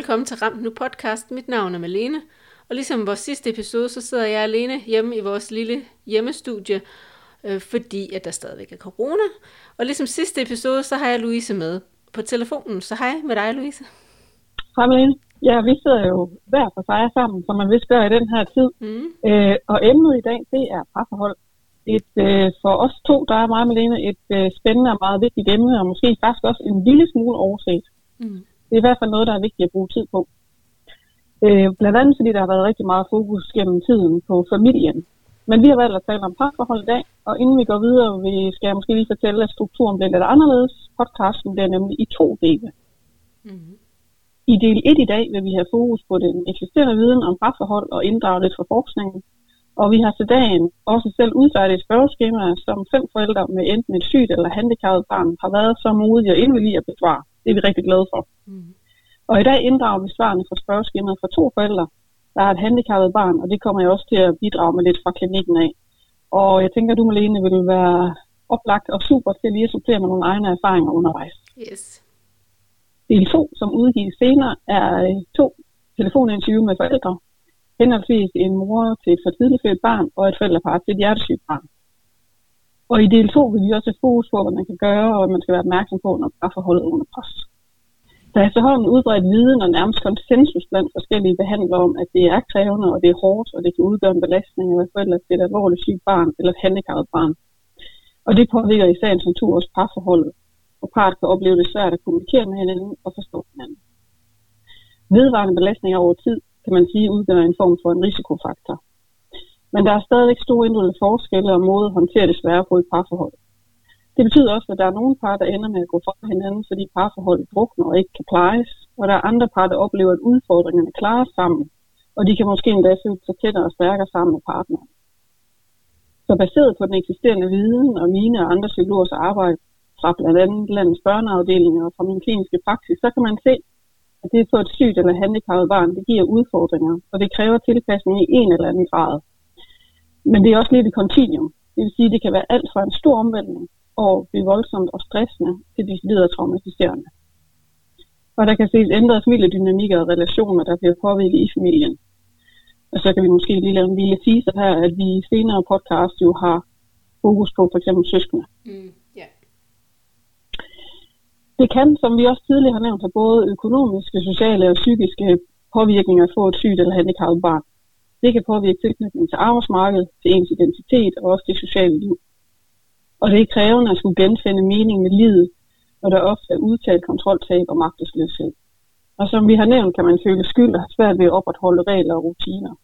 Velkommen til Ramt Nu podcast. Mit navn er Malene, og ligesom vores sidste episode, så sidder jeg alene hjemme i vores lille hjemmestudie, øh, fordi at der stadigvæk er corona. Og ligesom sidste episode, så har jeg Louise med på telefonen. Så hej med dig, Louise. Hej Malene. Ja, vi sidder jo hver for sig sammen, som man vist gør i den her tid. Mm. Øh, og emnet i dag, det er parforhold. Et, øh, for os to, der er meget Malene, et øh, spændende og meget vigtigt emne, og måske faktisk også en lille smule overset. Mm. Det er i hvert fald noget, der er vigtigt at bruge tid på. Øh, blandt andet fordi der har været rigtig meget fokus gennem tiden på familien. Men vi har valgt at tale om parforhold i dag, og inden vi går videre, vi skal jeg måske lige fortælle, at strukturen bliver lidt anderledes. Podcasten bliver nemlig i to dele. Mm-hmm. I del 1 i dag vil vi have fokus på den eksisterende viden om parforhold og inddrage lidt fra forskningen. Og vi har til dagen også selv udfærdigt et spørgeskema, som fem forældre med enten et sygt eller handicappet barn har været så modige og indvillige at besvare. Det er vi rigtig glade for. Mm. Og i dag inddrager vi svarene fra spørgeskemaet fra to forældre, der har et handicappet barn, og det kommer jeg også til at bidrage med lidt fra klinikken af. Og jeg tænker, at du, Malene, vil være oplagt og super til lige at supplere med nogle egne erfaringer undervejs. Yes. Del 2, som udgives senere, er to telefoninterview med forældre, henholdsvis en mor til et for tidligt født barn og et forældrepar til et hjertesygt barn. Og i del 2 vil vi også have fokus på, hvad man kan gøre, og hvad man skal være opmærksom på, når man er under pres. Der er efterhånden udbredt viden og nærmest konsensus blandt forskellige behandlere om, at det er krævende, og det er hårdt, og det kan udgøre en belastning af forældre til et alvorligt sygt barn eller et handicappet barn. Og det påvirker i sagens natur også parforholdet, og parret kan opleve det svært at kommunikere med hinanden og forstå hinanden. Vedvarende belastninger over tid kan man sige udgør en form for en risikofaktor. Men der er stadigvæk store individuelle forskelle og måde at håndtere det svære på i parforhold. Det betyder også, at der er nogle par, der ender med at gå fra hinanden, fordi parforholdet drukner og ikke kan plejes, og der er andre par, der oplever, at udfordringerne klares sammen, og de kan måske endda føle sig tættere og stærkere sammen med partneren. Så baseret på den eksisterende viden og mine og andre psykologers arbejde fra blandt andet landets børneafdelinger og fra min kliniske praksis, så kan man se, at det for et sygt eller handicappet barn, det giver udfordringer, og det kræver tilpasning i en eller anden grad. Men det er også lidt et kontinuum. Det vil sige, at det kan være alt fra en stor omvæltning og blive voldsomt og stressende til decideret traumatiserende. Og der kan ses ændrede familiedynamikker og relationer, der bliver påvirket i familien. Og så kan vi måske lige lave en lille teaser her, at vi i senere podcast jo har fokus på for eksempel søskende. Mm, yeah. Det kan, som vi også tidligere har nævnt, have både økonomiske, sociale og psykiske påvirkninger at få et sygt eller handicappet barn. Det kan påvirke tilknytningen til arbejdsmarkedet, til ens identitet og også det sociale liv. Og det er krævende at skulle genfinde mening med livet, når der ofte er udtalt kontroltab og magtesløshed. Og som vi har nævnt, kan man føle skyld og svært ved at opretholde regler og rutiner.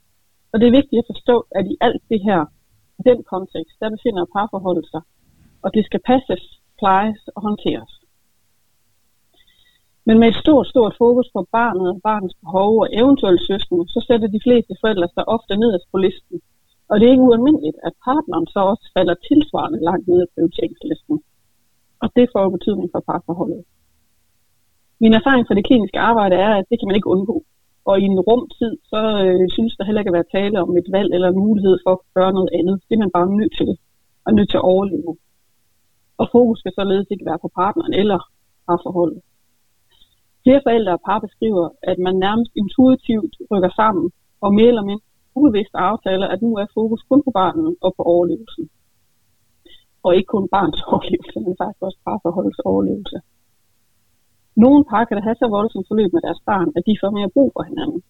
Og det er vigtigt at forstå, at i alt det her, i den kontekst, der befinder parforholdet sig, og det skal passes, plejes og håndteres. Men med et stort, stort fokus på barnet og barnets behov og eventuelle søskende, så sætter de fleste forældre sig ofte nederst på listen og det er ikke ualmindeligt, at partneren så også falder tilsvarende langt ned på prioriteringslisten. Og det får betydning for parforholdet. Min erfaring fra det kliniske arbejde er, at det kan man ikke undgå. Og i en rumtid, så øh, synes der heller ikke at være tale om et valg eller en mulighed for at gøre noget andet. Det er man bare nødt til, og nødt til at overleve. Og fokus skal således ikke være på partneren eller parforholdet. Flere forældre og par beskriver, at man nærmest intuitivt rykker sammen og mere eller mindre ubevidst aftaler, at nu er fokus kun på barnet og på overlevelsen. Og ikke kun barns overlevelse, men faktisk også parforholdets overlevelse. Nogle par kan da have så voldsomt forløb med deres barn, at de får mere brug for hinanden.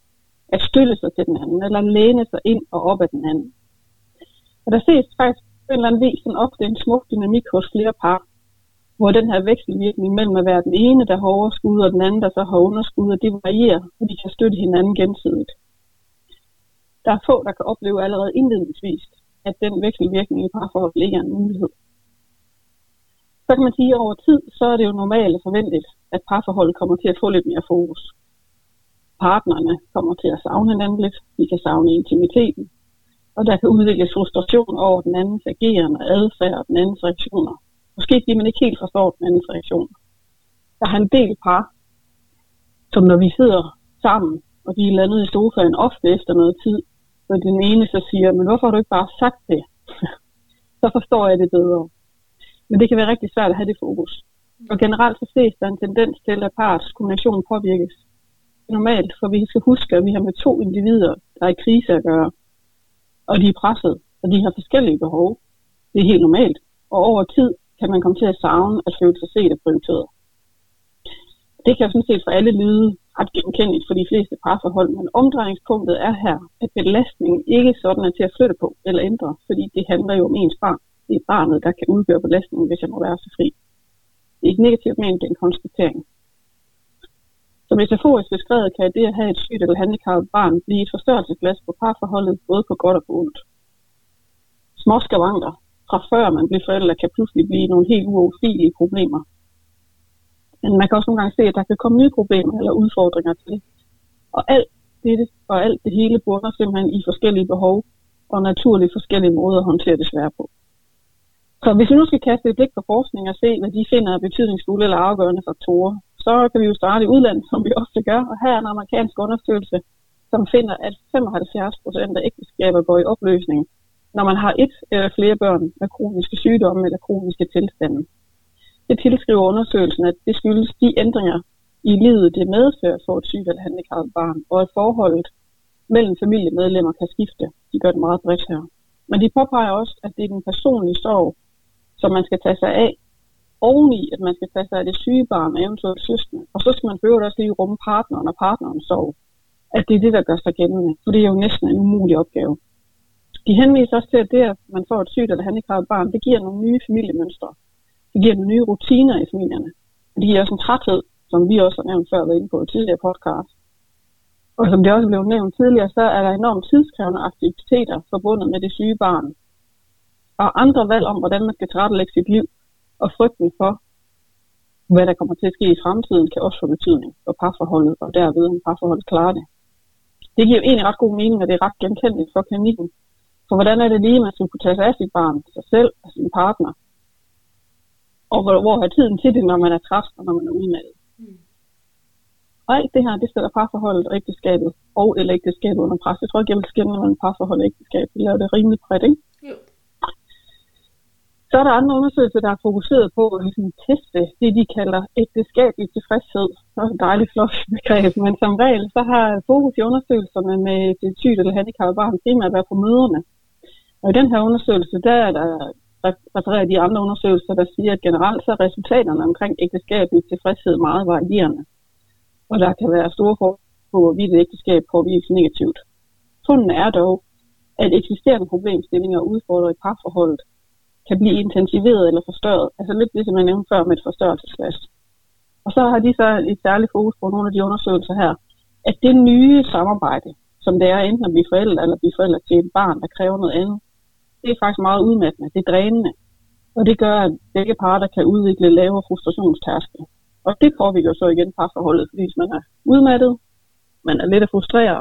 At støtte sig til den anden, eller læne sig ind og op af den anden. Og der ses faktisk på en eller anden vis sådan ofte en smuk dynamik hos flere par, hvor den her vekselvirkning mellem at være den ene, der har overskud, og den anden, der så har underskud, og det varierer, og de kan støtte hinanden gensidigt der er få, der kan opleve allerede indledningsvis, at den vekselvirkning i parforholdet ikke er en mulighed. Så kan man sige, at over tid, så er det jo normalt og forventeligt, at parforholdet kommer til at få lidt mere fokus. Partnerne kommer til at savne hinanden lidt, de kan savne intimiteten, og der kan udvikles frustration over den andens agerende adfærd og den andens reaktioner. Måske fordi man ikke helt forstår den andens reaktion. Der har en del par, som når vi sidder sammen, og de er landet i sofaen ofte efter noget tid, hvor den ene så siger, men hvorfor har du ikke bare sagt det? så forstår jeg det bedre. Men det kan være rigtig svært at have det fokus. Og generelt så ses der en tendens til, at parts kommunikation påvirkes. normalt, for vi skal huske, at vi har med to individer, der er i krise at gøre, og de er presset, og de har forskellige behov. Det er helt normalt, og over tid kan man komme til at savne at føle sig set og prioriteret. Det kan sådan set for alle lyde ret genkendeligt for de fleste parforhold, men omdrejningspunktet er her, at belastningen ikke sådan er til at flytte på eller ændre, fordi det handler jo om ens barn. Det er barnet, der kan udgøre belastningen, hvis jeg må være så fri. Det er ikke negativt men det er en konstatering. Som metaforisk beskrevet kan det at have et sygt eller handicappet barn blive et forstørrelsesglas på parforholdet, både på godt og på ondt. Små skavanker fra før man bliver forældre, kan pludselig blive nogle helt uoverstigelige problemer. Men man kan også nogle gange se, at der kan komme nye problemer eller udfordringer til det. Og alt dette og alt det hele bunder simpelthen i forskellige behov og naturligt forskellige måder at håndtere det svære på. Så hvis vi nu skal kaste et blik på forskning og se, hvad de finder af betydningsfulde eller afgørende faktorer, så kan vi jo starte i udlandet, som vi ofte gør. Og her er en amerikansk undersøgelse, som finder, at 75 procent af ægteskaber går i opløsning, når man har et eller flere børn med kroniske sygdomme eller kroniske tilstande. Det tilskriver undersøgelsen, at det skyldes de ændringer i livet, det medfører for et sygt eller handicappet barn, og at forholdet mellem familiemedlemmer kan skifte. De gør det meget bredt her. Men de påpeger også, at det er den personlige sorg, som man skal tage sig af, oveni, at man skal tage sig af det syge barn og eventuelt søskende. Og så skal man prøve også lige rumme partneren og partnerens sorg. At det er det, der gør sig gældende. For det er jo næsten en umulig opgave. De henviser også til, at det, at man får et sygt eller handicappet barn, det giver nogle nye familiemønstre. Det giver nogle nye rutiner i familierne. Det giver også en træthed, som vi også har nævnt før været inde på i tidligere podcast. Og som det også blev nævnt tidligere, så er der enormt tidskrævende aktiviteter forbundet med det syge barn. Og andre valg om, hvordan man skal tilrettelægge sit liv, og frygten for, hvad der kommer til at ske i fremtiden, kan også få betydning for parforholdet, og derved om parforholdet klarer det. Det giver jo egentlig ret god mening, og det er ret genkendeligt for klinikken. For hvordan er det lige, man skal kunne tage sig af sit barn, sig selv og sin partner? Og hvor, hvor har tiden til det, når man er træt og når man er udmattet? Mm. Og alt det her, det sætter parforholdet og ægteskabet og eller ægteskabet under pres. Jeg tror ikke, jeg vil skænde mellem parforhold og ægteskab. Vi laver det rimelig bredt, ikke? Jo. Så er der andre undersøgelser, der er fokuseret på at ligesom, teste det, de kalder ægteskabelig tilfredshed. Det er et dejligt flot begreb, men som regel så har fokus i undersøgelserne med det sygt eller handicappede barn primært været på møderne. Og i den her undersøgelse, der er der refereret de andre undersøgelser, der siger, at generelt så er resultaterne omkring ægteskabelig tilfredshed meget varierende. Og der kan være store forskelle på, hvorvidt et ægteskab påvirkes negativt. Funden er dog, at eksisterende problemstillinger og udfordringer i parforholdet kan blive intensiveret eller forstørret. Altså lidt ligesom jeg nævnte før med et forstørrelsesglas. Og så har de så et særligt fokus på nogle af de undersøgelser her, at det nye samarbejde, som det er enten at blive forældre eller blive forældre til et barn, der kræver noget andet, det er faktisk meget udmattende, det er drænende. Og det gør, at begge parter kan udvikle lavere frustrationstærskel. Og det påvirker så igen parforholdet, fordi hvis man er udmattet, man er lidt at frustrere,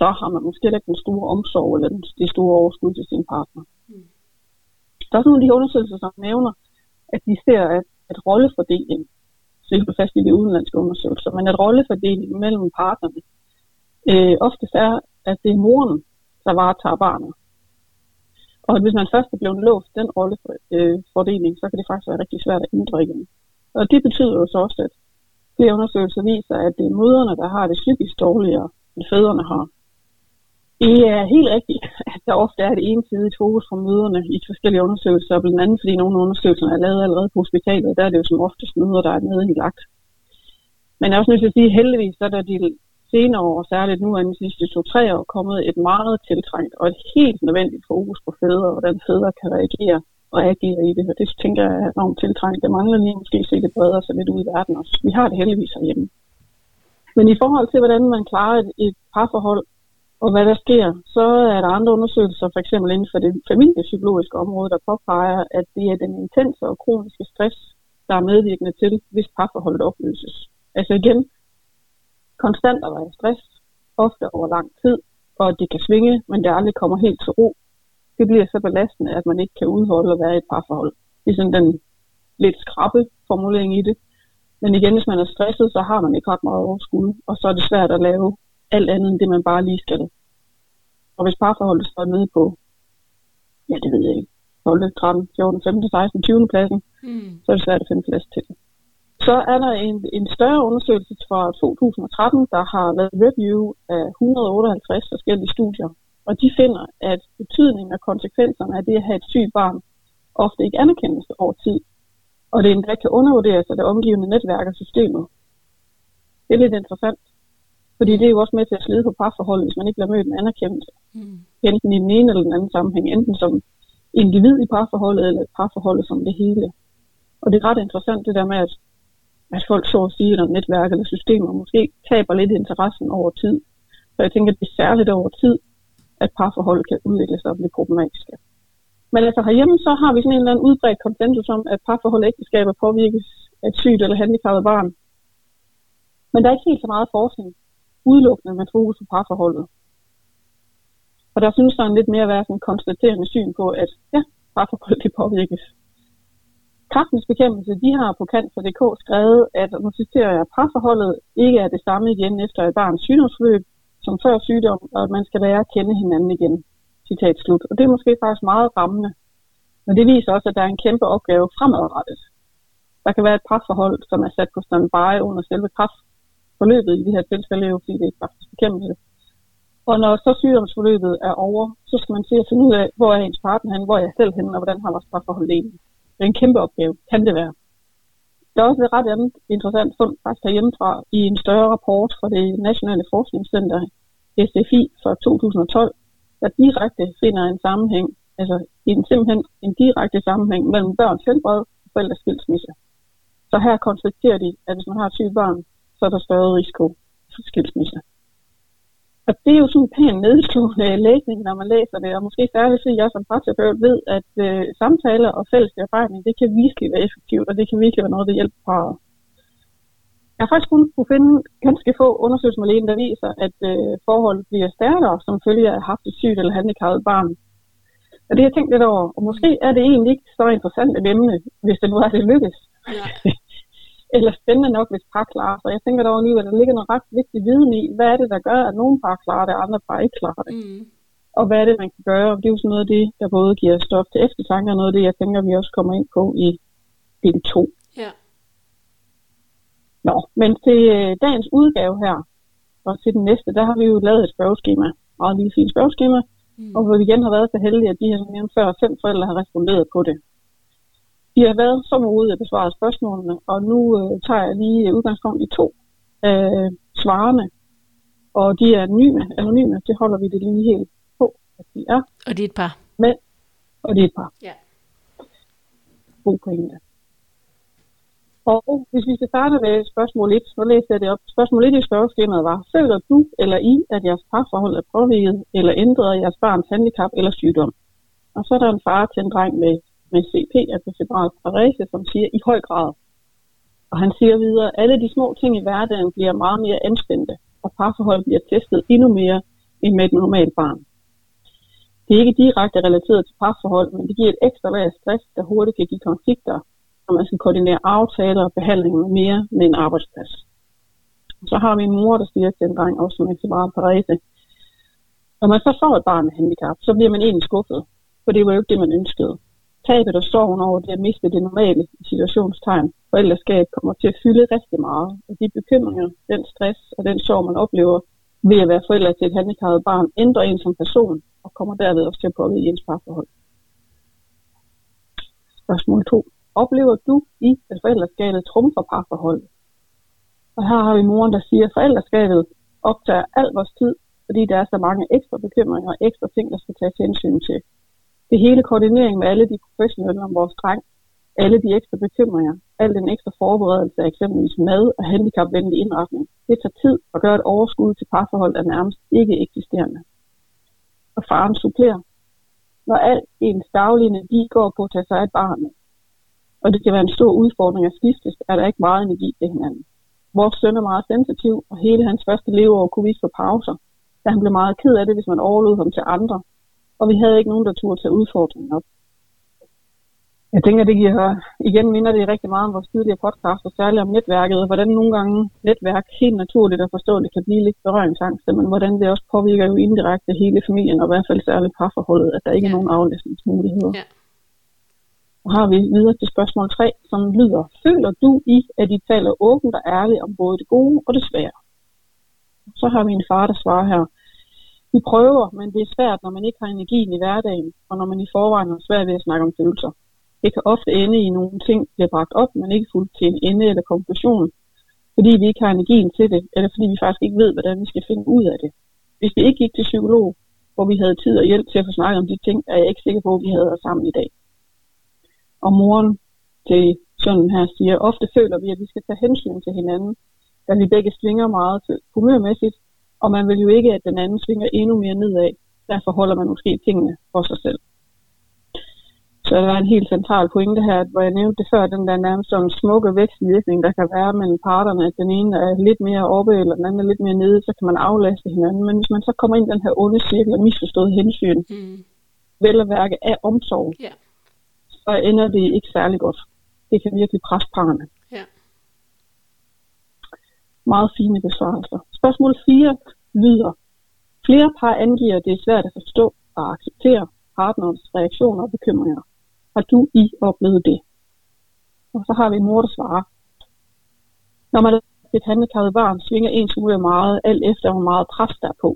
så har man måske ikke den store omsorg eller det store overskud til sin partner. Mm. Der er sådan nogle af de undersøgelser, som nævner, at de ser, at, at rollefordeling, så er fast i de udenlandske undersøgelser, men at rollefordeling mellem partnerne øh, ofte er, at det er moren, der varetager barnet. Og hvis man først er blevet låst den rollefordeling, øh, så kan det faktisk være rigtig svært at ændre igen. Og det betyder jo så også, at flere undersøgelser viser, at det er møderne, der har det psykisk dårligere, end fædrene har. Det er helt rigtigt, at der ofte er et ensidigt fokus fra møderne i forskellige undersøgelser, blandt andet fordi nogle undersøgelser er lavet allerede på hospitalet, der er det jo som oftest møder, der er nede i lagt. Men jeg er også nødt til at sige, at heldigvis så er der de senere år, særligt nu er de sidste to-tre år, kommet et meget tiltrængt og et helt nødvendigt fokus på fædre, og hvordan fædre kan reagere og agere i det. Og det tænker jeg er enormt tiltrængt. Det mangler lige måske se det bredere sig lidt ud i verden også. Vi har det heldigvis herhjemme. Men i forhold til, hvordan man klarer et, et parforhold, og hvad der sker, så er der andre undersøgelser, for eksempel inden for det familiepsykologiske område, der påpeger, at det er den intense og kroniske stress, der er medvirkende til, hvis parforholdet opløses. Altså igen, konstant at være i stress, ofte over lang tid, og det kan svinge, men det aldrig kommer helt til ro. Det bliver så belastende, at man ikke kan udholde at være i et parforhold. Det er sådan den lidt skrappe formulering i det. Men igen, hvis man er stresset, så har man ikke ret meget overskud, og så er det svært at lave alt andet end det, man bare lige skal. Og hvis parforholdet står nede på, ja, det ved jeg ikke, 12, 13, 14, 15, 16, 20 pladsen, mm. så er det svært at finde plads til det. Så er der en, en større undersøgelse fra 2013, der har lavet review af 158 forskellige studier. Og de finder, at betydningen og konsekvenserne af det at have et sygt barn ofte ikke anerkendes over tid. Og det endda kan undervurderes af det omgivende netværk og systemet. Det er lidt interessant. Fordi det er jo også med til at slide på parforholdet, hvis man ikke bliver mødt med anerkendelse. Mm. Enten i den ene eller den anden sammenhæng. Enten som individ i parforholdet, eller parforholdet som det hele. Og det er ret interessant det der med, at, at folk så at sige, eller netværk eller systemer måske taber lidt interessen over tid. Så jeg tænker, at det er særligt over tid, at parforhold kan udvikle sig og blive problematiske. Men altså herhjemme, så har vi sådan en eller anden udbredt konsensus om, at parforhold og ægteskaber påvirkes af et sygt eller handicappet barn. Men der er ikke helt så meget forskning udelukkende med fokus på parforholdet. Og der synes der lidt mere at være sådan en konstaterende syn på, at ja, parforholdet det påvirkes. Kraftens bekæmpelse, de har på cancer.dk skrevet, at, nu citerer jeg, parforholdet ikke er det samme igen efter et barns sygdomsforløb som før sygdom, og at man skal lære at kende hinanden igen. Citat slut. Og det er måske faktisk meget rammende. Men det viser også, at der er en kæmpe opgave fremadrettet. Der kan være et parforhold, som er sat på standby under selve kraftforløbet i det her tilfælde, jo fordi det er kraftens bekæmpelse. Og når så sygdomsforløbet er over, så skal man se at finde ud af, hvor er ens partner hen, hvor er jeg selv henne, og hvordan har vores parforhold egentlig. Det er en kæmpe opgave, kan det være. Der er også et ret andet interessant fund faktisk herhjemmefra i en større rapport fra det Nationale Forskningscenter SFI fra 2012, der direkte finder en sammenhæng, altså en, simpelthen en direkte sammenhæng mellem børns helbred og forældres skilsmisse. Så her konstaterer de, at hvis man har syge børn, så er der større risiko for skilsmisse. Og det er jo sådan en pæn nedslående læsning, når man læser det, og måske særligt fordi jeg som parterapeut ved, at øh, samtaler og fælles bearbejdning, det kan virkelig være effektivt, og det kan virkelig være noget, der hjælper fra. Jeg har faktisk kun kunne finde ganske få undersøgelser med lægen, der viser, at øh, forholdet bliver stærkere, som følge af at have haft et sygt eller handicappet barn. Og det har jeg tænkt lidt over, og måske er det egentlig ikke så interessant et emne, hvis det nu er, det lykkes. Ja. eller spændende nok, hvis par klarer sig. Jeg tænker dog alligevel, at der ligger noget ret vigtig viden i, hvad er det, der gør, at nogle par klarer det, og andre par ikke klarer det. Mm. Og hvad er det, man kan gøre? Og det er jo sådan noget af det, der både giver stof til eftertanke, og noget af det, jeg tænker, vi også kommer ind på i del 2. Ja. Nå, men til øh, dagens udgave her, og til den næste, der har vi jo lavet et spørgeskema. Meget lille fint spørgeskema. Mm. Og hvor vi igen har været så heldige, at de her som før fem forældre har responderet på det. De har været så modige at besvare spørgsmålene, og nu øh, tager jeg lige udgangspunkt i to af øh, svarene. Og de er anonyme. anonyme. Det holder vi det lige helt på, at de er. Og det er et par. Men, og det er et par. Ja. God pointe. Og hvis vi skal starte med spørgsmål 1, så læser jeg det op. Spørgsmål 1 i spørgeskemaet var, føler du eller I, at jeres parforhold er påvirket eller ændret af jeres barns handicap eller sygdom? Og så er der en far til en dreng med med CP, altså cerebral parese, som siger i høj grad. Og han siger videre, at alle de små ting i hverdagen bliver meget mere anspændte, og parforhold bliver testet endnu mere end med et normalt barn. Det er ikke direkte relateret til parforhold, men det giver et ekstra lag af stress, der hurtigt kan give konflikter, når man skal koordinere aftaler og behandling med mere med en arbejdsplads. Så har vi en mor, der siger til en dreng, også med cerebral parese, når man så får et barn med handicap, så bliver man egentlig skuffet, for det var jo ikke det, man ønskede tabet og sorgen over det at miste det normale situationstegn. Forældreskab kommer til at fylde rigtig meget. Og de bekymringer, den stress og den sorg, man oplever ved at være forældre til et handicappet barn, ændrer en som person og kommer derved også til at påvirke ens parforhold. Spørgsmål 2. Oplever du i, at forældreskabet trumfer parforholdet? Og her har vi moren, der siger, at forældreskabet optager al vores tid, fordi der er så mange ekstra bekymringer og ekstra ting, der skal tages hensyn til det hele koordinering med alle de professionelle om vores dreng, alle de ekstra bekymringer, al den ekstra forberedelse af eksempelvis mad og handicapvenlig indretning, det tager tid og gør et overskud til parforhold er nærmest ikke eksisterende. Og faren supplerer. Når al ens daglige energi går på at tage sig af barnet, og det kan være en stor udfordring at skiftes, er der ikke meget energi til hinanden. Vores søn er meget sensitiv, og hele hans første leveår kunne vi ikke få pauser, da han blev meget ked af det, hvis man overlod ham til andre, og vi havde ikke nogen, der turde tage udfordringen op. Jeg tænker, det giver, igen minder det rigtig meget om vores tidligere podcast, og særligt om netværket, og hvordan nogle gange netværk helt naturligt og forståeligt kan blive lidt berøringsangst, men hvordan det også påvirker jo indirekte hele familien, og i hvert fald særligt parforholdet, at der ikke er nogen aflæsningsmuligheder. Ja. Så har vi videre til spørgsmål 3, som lyder, føler du i, at I taler åbent og ærligt om både det gode og det svære? Så har vi en far, der svarer her, vi prøver, men det er svært, når man ikke har energien i hverdagen, og når man i forvejen har svært ved at snakke om følelser. Det kan ofte ende i nogle ting, der bliver bragt op, men ikke fuldt til en ende eller konklusion, fordi vi ikke har energien til det, eller fordi vi faktisk ikke ved, hvordan vi skal finde ud af det. Hvis vi ikke gik til psykolog, hvor vi havde tid og hjælp til at få snakket om de ting, er jeg ikke sikker på, at vi havde været sammen i dag. Og moren til sønnen her siger, ofte føler vi, at vi skal tage hensyn til hinanden, da vi begge svinger meget humørmæssigt, og man vil jo ikke, at den anden svinger endnu mere nedad. Derfor holder man måske tingene for sig selv. Så der er en helt central pointe her, hvor jeg nævnte det før, den der nærmest sådan smukke vækstvirkning, der kan være mellem parterne, at den ene er lidt mere oppe, eller den anden er lidt mere nede, så kan man aflaste hinanden. Men hvis man så kommer ind i den her onde cirkel af misforstået hensyn, mm. vel at værke af omsorg, yeah. så ender det ikke særlig godt. Det kan virkelig presse parerne. Meget fine besvarelser. Spørgsmål 4 lyder, flere par angiver, at det er svært at forstå og acceptere partnerens reaktioner og bekymringer. Har du i oplevet det? Og så har vi mor, der svarer. Når man er et handicappet barn, svinger ens humør meget, alt efter hvor meget pres der er på.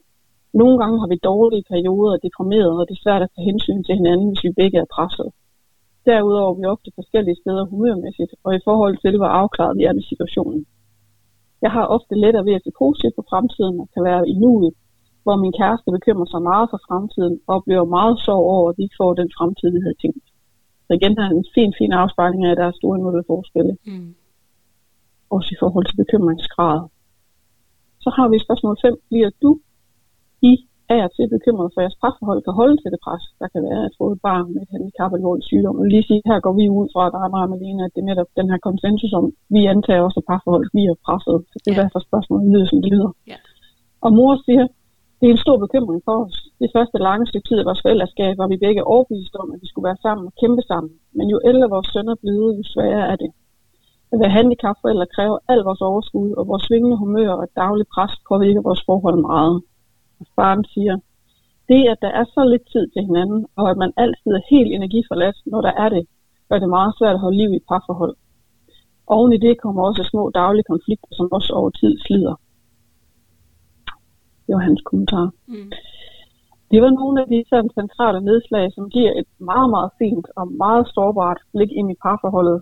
Nogle gange har vi dårlige perioder og deprimerede, og det er svært at tage hensyn til hinanden, hvis vi begge er presset. Derudover er vi ofte forskellige steder humørmæssigt, og i forhold til, hvor afklaret vi er med situationen. Jeg har ofte lettere ved at se positivt på fremtiden og kan være i nuet, hvor min kæreste bekymrer sig meget for fremtiden og oplever meget sorg over, at vi ikke får den fremtid, vi havde tænkt. Så igen der er en fin, fin afspejling af, at der er store individuelle forskelle. Mm. Også i forhold til bekymringsgrad. Så har vi spørgsmål 5. Bliver du i af og til bekymret for, at jeres parforhold kan holde til det pres, der kan være at få et barn med et handicap eller sygdom. Vil lige sige, her går vi ud fra, at der er meget med at det er netop den her konsensus om, vi antager også, at parforhold bliver presset. Så det er ja. derfor spørgsmålet lyder, som det lyder. Ja. Og mor siger, det er en stor bekymring for os. Det første lange stykke tid af vores forældreskab var vi begge overbevist om, at vi skulle være sammen og kæmpe sammen. Men jo ældre vores sønner er blevet, jo sværere er det. At være handicapforældre kræver al vores overskud, og vores svingende humør og daglig pres påvirker vores forhold meget. Faren siger, det at der er så lidt tid til hinanden, og at man altid er helt energiforladt, når der er det, gør det meget svært at holde liv i et parforhold. Oven i det kommer også små daglige konflikter, som også over tid slider. Det var hans kommentar. Mm. Det var nogle af de sådan, centrale nedslag, som giver et meget, meget fint og meget sårbart blik ind i parforholdet,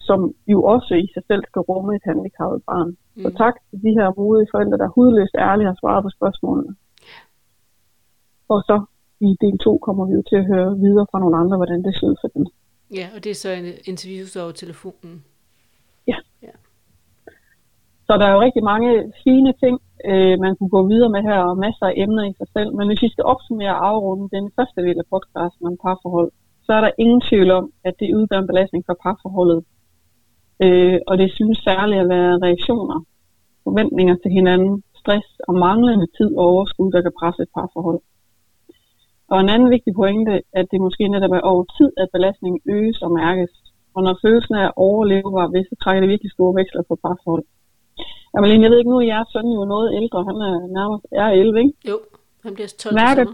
som jo også i sig selv skal rumme et handicappet barn. Mm. Så tak til de her modige forældre, der hudløst ærligt har svaret på spørgsmålene. Og så i del 2 kommer vi jo til at høre videre fra nogle andre, hvordan det ser ud for dem. Ja, og det er så en interview over telefonen. Ja. ja. Så der er jo rigtig mange fine ting, øh, man kunne gå videre med her, og masser af emner i sig selv. Men hvis vi skal opsummere og afrunde den første del af podcasten om parforhold, så er der ingen tvivl om, at det udgør en belastning for parforholdet. Øh, og det synes særligt at være reaktioner, forventninger til hinanden, stress og manglende tid og overskud, der kan presse et parforhold. Og en anden vigtig pointe, at det måske netop er over tid, at belastningen øges og mærkes. Og når følelsen af at overleve var ved, så trækker det virkelig store veksler på parforhold. Jamen, jeg ved ikke, nu er jeres søn jo noget ældre. Han er nærmest er 11, ikke? Jo, han bliver 12 mærker,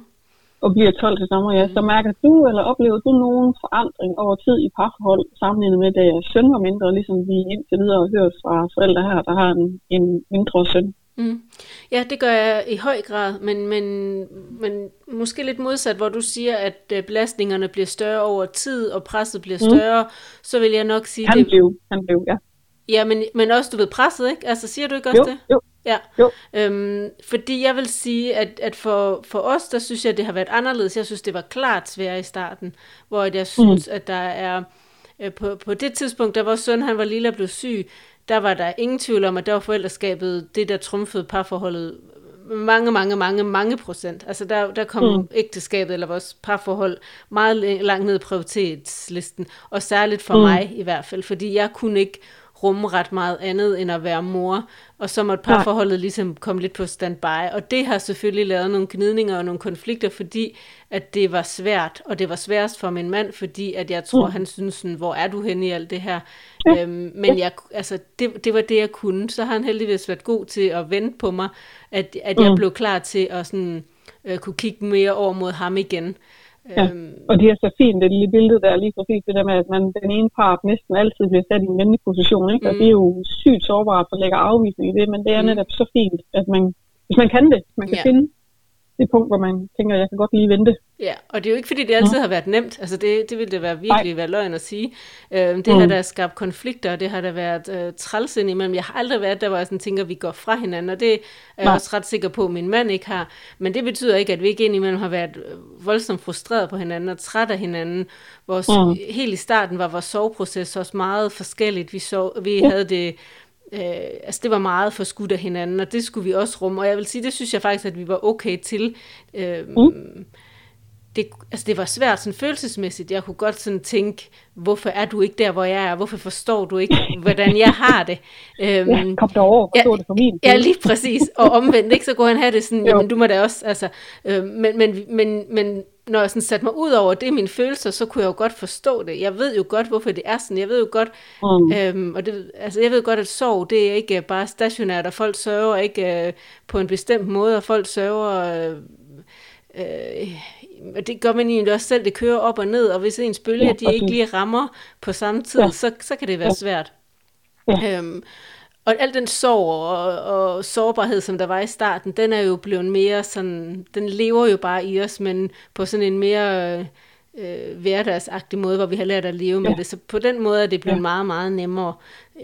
og bliver 12 til sommer, ja. Mm. Så mærker du, eller oplever du nogen forandring over tid i parforhold, sammenlignet med, da jeres søn var mindre, ligesom vi indtil videre har hørt fra forældre her, der har en, en mindre søn? Mm. Ja, det gør jeg i høj grad, men, men, men måske lidt modsat, hvor du siger, at øh, belastningerne bliver større over tid, og presset bliver mm. større, mm. så vil jeg nok sige... Han det... blev, han blev, ja. Ja, men, men også, du ved, presset, ikke? Altså, siger du ikke også jo, det? Jo, Ja, jo. Øhm, fordi jeg vil sige, at, at for, for os, der synes jeg, at det har været anderledes. Jeg synes, det var klart svært i starten, hvor jeg synes, mm. at der er... Øh, på, på det tidspunkt, da vores søn han var lille og blev syg, der var der ingen tvivl om, at der var forældreskabet det, der trumfede parforholdet mange, mange, mange, mange procent. Altså der, der kom mm. ægteskabet eller vores parforhold meget langt ned i prioritetslisten, og særligt for mm. mig i hvert fald, fordi jeg kunne ikke rumme ret meget andet end at være mor, og så måtte parforholdet ligesom komme lidt på standby, og det har selvfølgelig lavet nogle gnidninger og nogle konflikter, fordi at det var svært, og det var sværest for min mand, fordi at jeg tror, mm. han synes sådan, hvor er du henne i alt det her? Ja. Øhm, men jeg, altså, det, det var det, jeg kunne. Så har han heldigvis været god til at vente på mig, at, at jeg mm. blev klar til at sådan, øh, kunne kigge mere over mod ham igen. Ja. Øhm, og det er så fint, det lille billede der, lige præcis det der med, at man, den ene part næsten altid bliver sat i en venlig position, ikke? og mm. det er jo sygt sårbart at lægge afvisning i det, men det er mm. netop så fint, at man, hvis man kan det, man kan ja. finde det punkt, hvor man tænker, jeg kan godt lige vente. Ja, og det er jo ikke, fordi det altid ja. har været nemt. Altså det, det ville det være virkelig være løgn at sige. Øh, det mm. har da skabt konflikter, og det har da været øh, træls imellem. Jeg har aldrig været der, hvor jeg sådan tænker, at vi går fra hinanden, og det er jeg Nej. også ret sikker på, at min mand ikke har. Men det betyder ikke, at vi ikke indimellem har været øh, voldsomt frustreret på hinanden og træt af hinanden. Vores, mm. Helt i starten var vores soveproces også meget forskelligt. Vi, sov, vi ja. havde det Øh, altså det var meget for skudt af hinanden, og det skulle vi også rumme. Og jeg vil sige, det synes jeg faktisk, at vi var okay til. Øh, mm. det, altså det var svært sådan følelsesmæssigt. Jeg kunne godt sådan tænke, hvorfor er du ikke der, hvor jeg er? Hvorfor forstår du ikke, hvordan jeg har det? Øhm, ja, kom derover, forstår ja, det for min. Ja, lige præcis. Og omvendt, ikke? så kunne han have det sådan, jamen du må da også, altså, øh, men, men, men, men når jeg sådan satte mig ud over det, mine følelser, så kunne jeg jo godt forstå det. Jeg ved jo godt, hvorfor det er sådan. Jeg ved jo godt, mm. øhm, og det, altså jeg ved godt, at sorg, det er ikke bare stationært, og folk sørger ikke øh, på en bestemt måde, og folk sørger... Øh, øh, det gør man egentlig også selv, det kører op og ned, og hvis ens bølger, ja, de ikke lige rammer på samme tid, ja. så, så kan det være svært. Ja. Øhm, og al den sorg og, og sårbarhed, som der var i starten, den er jo blevet mere sådan, den lever jo bare i os, men på sådan en mere øh, hverdagsagtig måde, hvor vi har lært at leve ja. med det. Så på den måde er det blevet ja. meget, meget nemmere.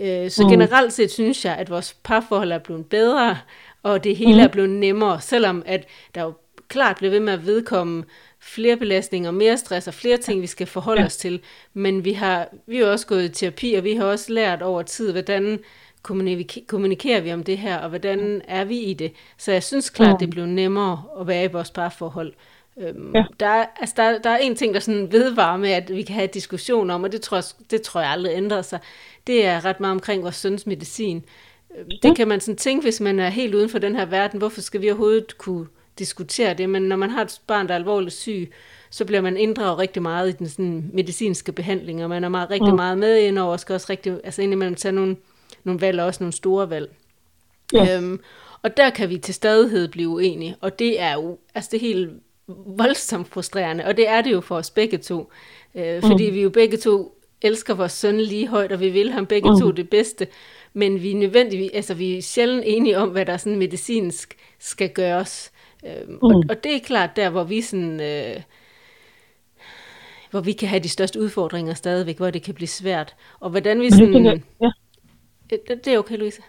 Øh, så mm. generelt set synes jeg, at vores parforhold er blevet bedre, og det hele mm. er blevet nemmere, selvom at der jo klart bliver ved med at vedkomme flere belastninger, mere stress og flere ting, vi skal forholde ja. os til. Men vi har, vi har også gået i terapi, og vi har også lært over tid, hvordan kommunikerer vi om det her, og hvordan er vi i det. Så jeg synes klart, det blev nemmere at være i vores parforhold. Øhm, ja. der, er, altså der, der er en ting, der sådan vedvarer med, at vi kan have diskussion om, og det tror, jeg, det tror jeg aldrig ændrer sig. Det er ret meget omkring vores søns medicin. Øhm, det ja. kan man sådan tænke, hvis man er helt uden for den her verden, hvorfor skal vi overhovedet kunne diskutere det? Men når man har et barn, der er alvorligt syg, så bliver man inddraget rigtig meget i den sådan, medicinske behandling, og man er meget, rigtig mm. meget med ind over, og skal også rigtig, altså indimellem tage nogle nogle valg, og også nogle store valg. Ja. Øhm, og der kan vi til stadighed blive uenige, og det er jo altså det er helt voldsomt frustrerende, og det er det jo for os begge to, øh, fordi mm. vi jo begge to elsker vores søn lige højt, og vi vil ham begge mm. to det bedste, men vi er nødvendigvis, altså vi er sjældent enige om, hvad der sådan medicinsk skal gøres. Øhm, mm. og, og det er klart der, hvor vi sådan... Øh, hvor vi kan have de største udfordringer stadigvæk, hvor det kan blive svært. Og hvordan vi sådan... Ja. Det, det er okay, Louise.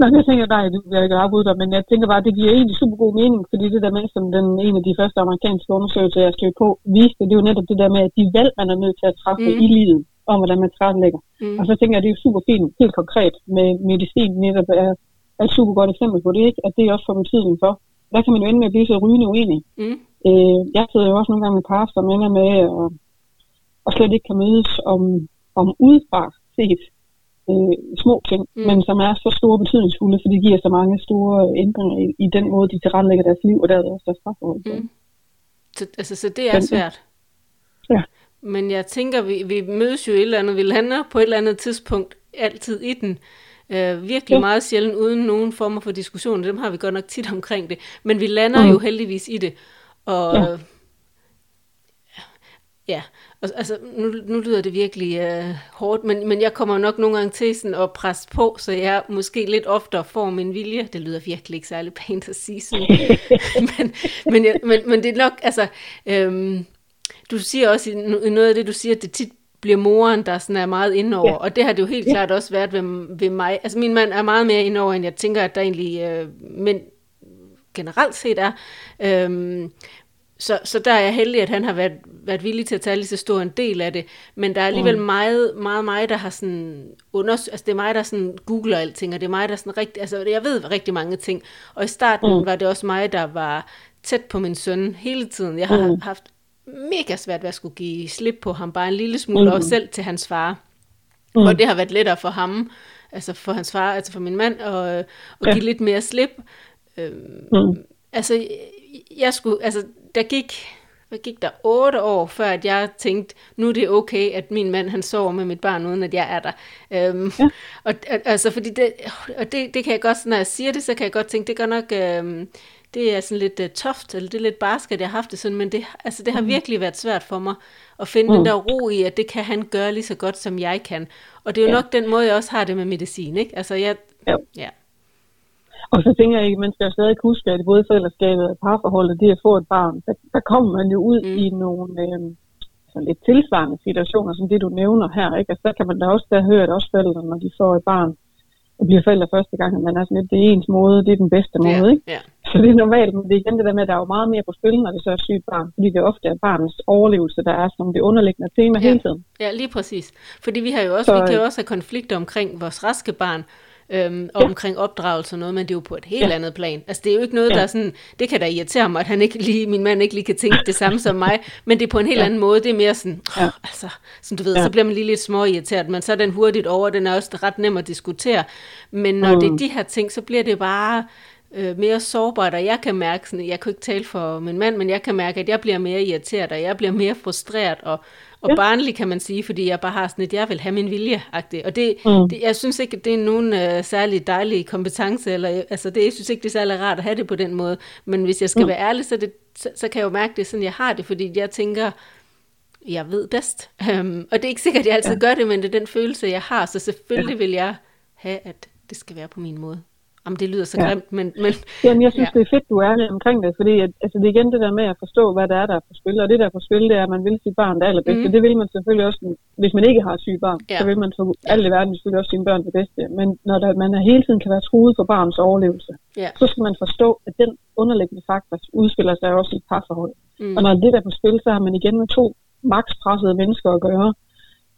Nej, jeg tænker du vil ikke afbryde dig, men jeg tænker bare, at det giver egentlig super god mening, fordi det der med, som den ene af de første amerikanske undersøgelser, jeg skrev på, viste, det er jo netop det der med, at de valg, man er nødt til at træffe mm. i livet, om hvordan man træffer Mm. Og så tænker jeg, at det er super fint, helt konkret, med medicin netop er, er et super godt eksempel på det, ikke? at det også får betydning for. Der kan man jo ende med at blive så rygende uenig. Mm. Øh, jeg sidder jo også nogle gange med par, som ender med at, og slet ikke kan mødes om, om udefra set øh, små ting, mm. men som er så store betydningsfulde, for det giver så mange store ændringer i, i den måde, de tilrettelægger deres liv, og derved også deres strafforhold. Mm. Så, altså, så det er svært. Ja. Men jeg tænker, vi, vi mødes jo et eller andet, vi lander på et eller andet tidspunkt altid i den. Øh, virkelig ja. meget sjældent uden nogen former for diskussion, dem har vi godt nok tit omkring det. Men vi lander mm. jo heldigvis i det. Og ja, ja og, altså, nu, nu lyder det virkelig uh, hårdt, men, men jeg kommer nok nogle gange til sådan at presse på, så jeg måske lidt oftere får min vilje. Det lyder virkelig ikke særlig pænt at sige sådan. men, men, jeg, men, men det er nok, altså, øhm, du siger også i noget af det, du siger, at det tit bliver moren, der sådan er meget indover, ja. og det har det jo helt ja. klart også været ved, ved mig. Altså min mand er meget mere indover, end jeg tænker, at der egentlig øh, mænd generelt set er. Øhm, så, så der er jeg heldig, at han har været, været villig til at tage lige så stor en del af det. Men der er alligevel mm. meget, meget mig, der har sådan unders- altså det er mig, der sådan googler alting, og det er mig, der sådan rigtig, altså jeg ved rigtig mange ting. Og i starten mm. var det også mig, der var tæt på min søn hele tiden. Jeg har mm. haft mega svært ved at skulle give slip på ham, bare en lille smule, mm. og selv til hans far. Mm. Og det har været lettere for ham, altså for hans far, altså for min mand, at, at ja. give lidt mere slip. Øhm, mm. Altså, jeg skulle, altså der gik, hvad gik der, otte år, før at jeg tænkte, nu er det okay, at min mand han sover med mit barn, uden at jeg er der. Øhm, ja. og, altså, fordi det, og det, det kan jeg godt, når jeg siger det, så kan jeg godt tænke, det gør nok, øhm, det er sådan lidt uh, toft, eller det er lidt barsk, at jeg har haft det sådan, men det, altså, det har mm. virkelig været svært for mig at finde mm. den der ro i, at det kan han gøre lige så godt, som jeg kan. Og det er jo ja. nok den måde, jeg også har det med medicin, ikke? Altså, jeg, ja. ja. Og så tænker jeg ikke, man skal stadig huske, at både forældreskabet og parforholdet, det at få et barn, der, der kommer man jo ud mm. i nogle øh, altså lidt tilsvarende situationer, som det du nævner her. Ikke? Altså, der kan man da også høre, at også forældre, når de får et barn, og bliver forældre første gang, at man er sådan lidt, det er ens måde, det er den bedste måde, ja, ikke? Ja. Så det er normalt, men det er igen det der med, at der er jo meget mere på spil, når det så er sygt barn, fordi det ofte er barnets overlevelse, der er som det underliggende tema ja. hele tiden. Ja, lige præcis. Fordi vi har jo også, så, vi kan jo også have konflikter omkring vores raske barn, øhm, og ja. omkring opdragelse og noget, men det er jo på et helt ja. andet plan. Altså det er jo ikke noget, ja. der er sådan, det kan da irritere mig, at han ikke lige, min mand ikke lige kan tænke det samme som mig, men det er på en helt ja. anden måde, det er mere sådan, ja. altså, som du ved, ja. så bliver man lige lidt små irriteret, men så er den hurtigt over, den er også ret nem at diskutere, men når mm. det er de her ting, så bliver det bare, øh, mere sårbart, og jeg kan mærke, sådan, jeg kan ikke tale for min mand, men jeg kan mærke, at jeg bliver mere irriteret, og jeg bliver mere frustreret, og, og ja. barnlig kan man sige, fordi jeg bare har sådan et, jeg vil have min vilje -agtigt. Og det, mm. det, jeg synes ikke, det er nogen uh, særlig dejlig kompetence, eller altså det, jeg synes ikke, det er særlig rart at have det på den måde, men hvis jeg skal mm. være ærlig, så, det, så, så kan jeg jo mærke det sådan, jeg har det, fordi jeg tænker, jeg ved bedst. Um, og det er ikke sikkert, at jeg altid ja. gør det, men det er den følelse, jeg har, så selvfølgelig ja. vil jeg have, at det skal være på min måde. Om det lyder så ja. grimt, men... men Jamen, jeg synes, ja. det er fedt, du er ærlig omkring det, fordi at, altså, det er igen det der med at forstå, hvad der er, der er på spil. Og det der er på spil, det er, at man vil sit barn det allerbedste. Mm. Det vil man selvfølgelig også, hvis man ikke har syge barn, ja. så vil man for alle i verden selvfølgelig også sine børn det bedste. Men når der, man hele tiden kan være truet for barns overlevelse, ja. så skal man forstå, at den underliggende faktor udspiller sig også i et parforhold. Mm. Og når det der er på spil, så har man igen med to makspressede mennesker at gøre,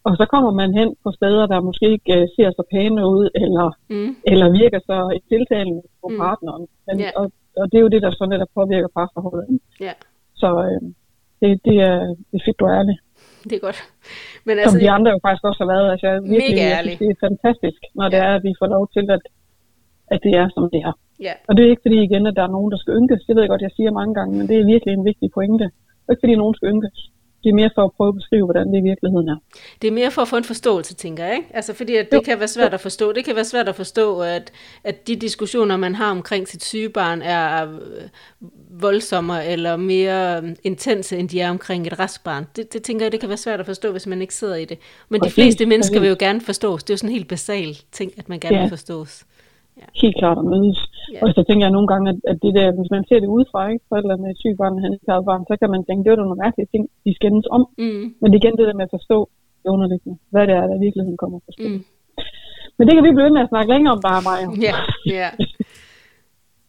og så kommer man hen på steder, der måske ikke uh, ser så pæne ud, eller, mm. eller virker så tiltalende på mm. partneren. Men, yeah. og, og det er jo det, der sådan der påvirker parforholdet. Yeah. Så uh, det, det, er, det er fedt, du er ærlig. Det er godt. Men altså, Som de andre jo faktisk også har været. Altså, jeg, virkelig, mega ærlig. Jeg synes, det er fantastisk, når det er, at vi får lov til, at, at det er, som det er. Yeah. Og det er ikke fordi igen, at der er nogen, der skal ynkes. Det ved jeg godt, jeg siger mange gange, men det er virkelig en vigtig pointe. Det er ikke fordi, nogen skal ynkes det er mere for at prøve at beskrive, hvordan det i virkeligheden er. Det er mere for at få en forståelse, tænker jeg. Ikke? Altså, fordi at det jo. kan være svært at forstå. Det kan være svært at forstå, at, at de diskussioner, man har omkring sit syge barn, er øh, voldsommere eller mere øh, intense, end de er omkring et rask Det, det tænker jeg, det kan være svært at forstå, hvis man ikke sidder i det. Men Præcis. de fleste mennesker vil jo gerne forstås. Det er jo sådan en helt basal ting, at man gerne ja. vil forstås. Ja. Helt klart at mødes. Ja. Og så tænker jeg nogle gange, at, at det der, hvis man ser det udefra, ikke, forældre med syg barn handicappet barn, så kan man tænke, det er nogle mærkelige ting, de skændes om. Mm. Men det er igen det der med at forstå det underliggende, hvad det er, der i virkeligheden kommer på spil. Mm. Men det kan vi blive ved med at snakke længere om, er mig. Ja, ja.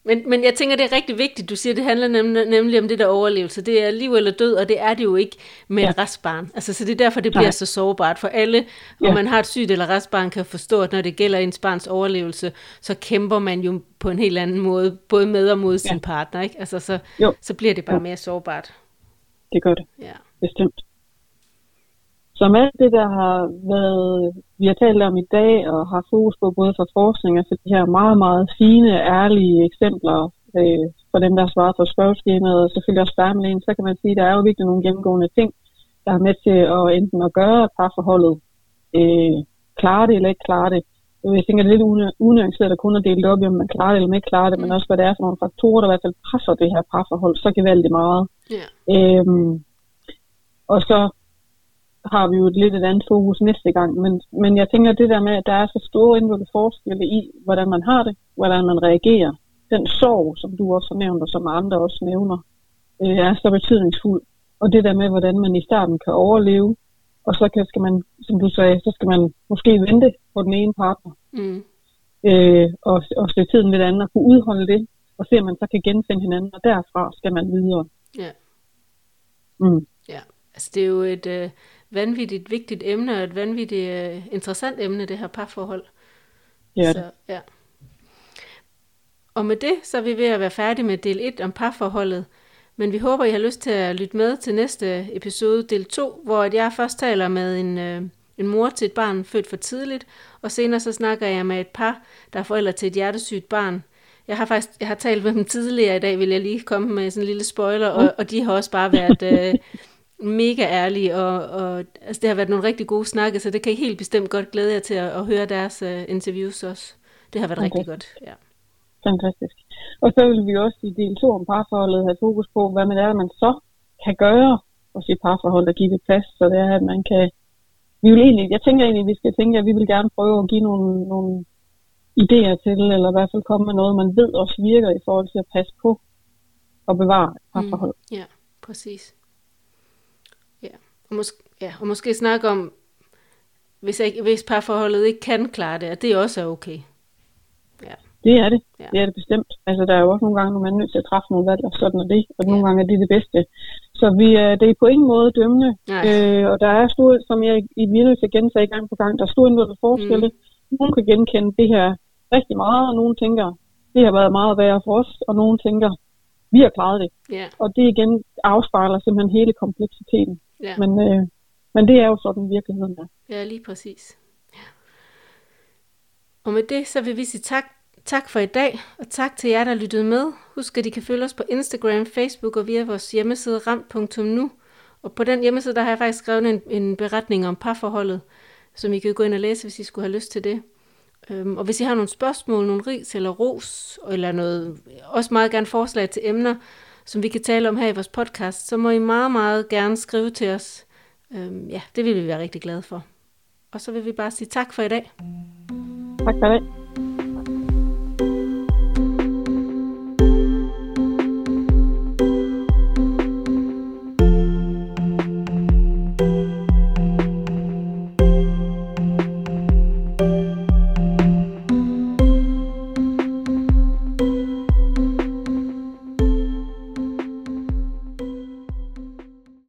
Men, men jeg tænker, det er rigtig vigtigt, du siger, det handler nemlig, nemlig om det der overlevelse. Det er liv eller død, og det er det jo ikke med ja. et restbarn. Altså, så det er derfor, det bliver Nej. så sårbart for alle. Ja. Og man har et sygt eller restbarn, kan forstå, at når det gælder ens barns overlevelse, så kæmper man jo på en helt anden måde, både med og mod ja. sin partner. Ikke? Altså, så, så bliver det bare ja. mere sårbart. Det gør det. Ja. Bestemt. Som alt det, der har været, vi har talt om i dag, og har fokus på både for forskning og for de her meget, meget fine, ærlige eksempler øh, for dem, der har svaret på spørgeskemaet, og selvfølgelig også Bermelin, så kan man sige, at der er jo virkelig nogle gennemgående ting, der er med til at enten at gøre parforholdet øh, klare det eller ikke klare det. Jeg tænker, det er lidt unuanceret at kun at dele det op i, om man klarer det eller ikke klarer det, men også hvad det er for nogle faktorer, der i hvert fald presser det her parforhold så gevaldigt meget. Yeah. Øhm, og så har vi jo et lidt et andet fokus næste gang. Men, men jeg tænker det der med, at der er så store indvendte forskelle i, hvordan man har det, hvordan man reagerer. Den sorg, som du også har nævnt, og som andre også nævner, øh, er så betydningsfuld. Og det der med, hvordan man i starten kan overleve, og så kan, skal man, som du sagde, så skal man måske vente på den ene partner. Mm. Øh, og, og se tiden lidt andet og kunne udholde det, og se, om man så kan genfinde hinanden, og derfra skal man videre. Ja. Mm. Ja, altså det er jo et, øh, vanvittigt vigtigt emne, og et vanvittigt uh, interessant emne, det her parforhold. Ja. Så, ja. Og med det, så er vi ved at være færdige med del 1 om parforholdet. Men vi håber, I har lyst til at lytte med til næste episode, del 2, hvor jeg først taler med en, øh, en mor til et barn født for tidligt, og senere så snakker jeg med et par, der er forældre til et hjertesygt barn. Jeg har faktisk jeg har talt med dem tidligere i dag, vil jeg lige komme med sådan en lille spoiler, og, og de har også bare været øh, mega ærlige, og, og altså, det har været nogle rigtig gode snakke, så det kan I helt bestemt godt glæde jer til at, at høre deres uh, interviews også. Det har været okay. rigtig godt, ja. Fantastisk. Og så vil vi også i del 2 om parforholdet have fokus på, hvad man er, man så kan gøre for sit parforhold og give det plads, så det er, at man kan... Vi vil egentlig, jeg tænker egentlig, at vi skal tænke, at vi vil gerne prøve at give nogle, nogle idéer til, eller i hvert fald komme med noget, man ved også virker i forhold til at passe på og bevare et parforhold. Mm, ja, præcis. Ja. Og, måske, ja, og måske snakke om, hvis, ikke, hvis parforholdet ikke kan klare det, at det også er okay. Ja. Det er det. Ja. Det er det bestemt. Altså, der er jo også nogle gange, når man er nødt til at træffe nogle valg, og sådan er det. Og ja. nogle gange er det det bedste. Så vi, er, det er på ingen måde dømmende. Øh, og der er store, som jeg i at gentage gang på gang, der er store indværende forskelle. Mm. Nogle kan genkende det her rigtig meget, og nogle tænker, det har været meget værre for os, og nogle tænker, vi har klaret det. Yeah. Og det igen afspejler simpelthen hele kompleksiteten. Yeah. Men, øh, men det er jo sådan virkeligheden er. Ja, lige præcis. Ja. Og med det, så vil vi sige tak, tak for i dag, og tak til jer, der lyttede med. Husk, at I kan følge os på Instagram, Facebook og via vores hjemmeside ram.nu. Og på den hjemmeside, der har jeg faktisk skrevet en, en beretning om parforholdet, som I kan gå ind og læse, hvis I skulle have lyst til det. Øhm, og hvis I har nogle spørgsmål, nogle ris eller ros, eller noget, også meget gerne forslag til emner, som vi kan tale om her i vores podcast, så må I meget, meget gerne skrive til os. Øhm, ja, det vil vi være rigtig glade for. Og så vil vi bare sige tak for i dag. Tak for det.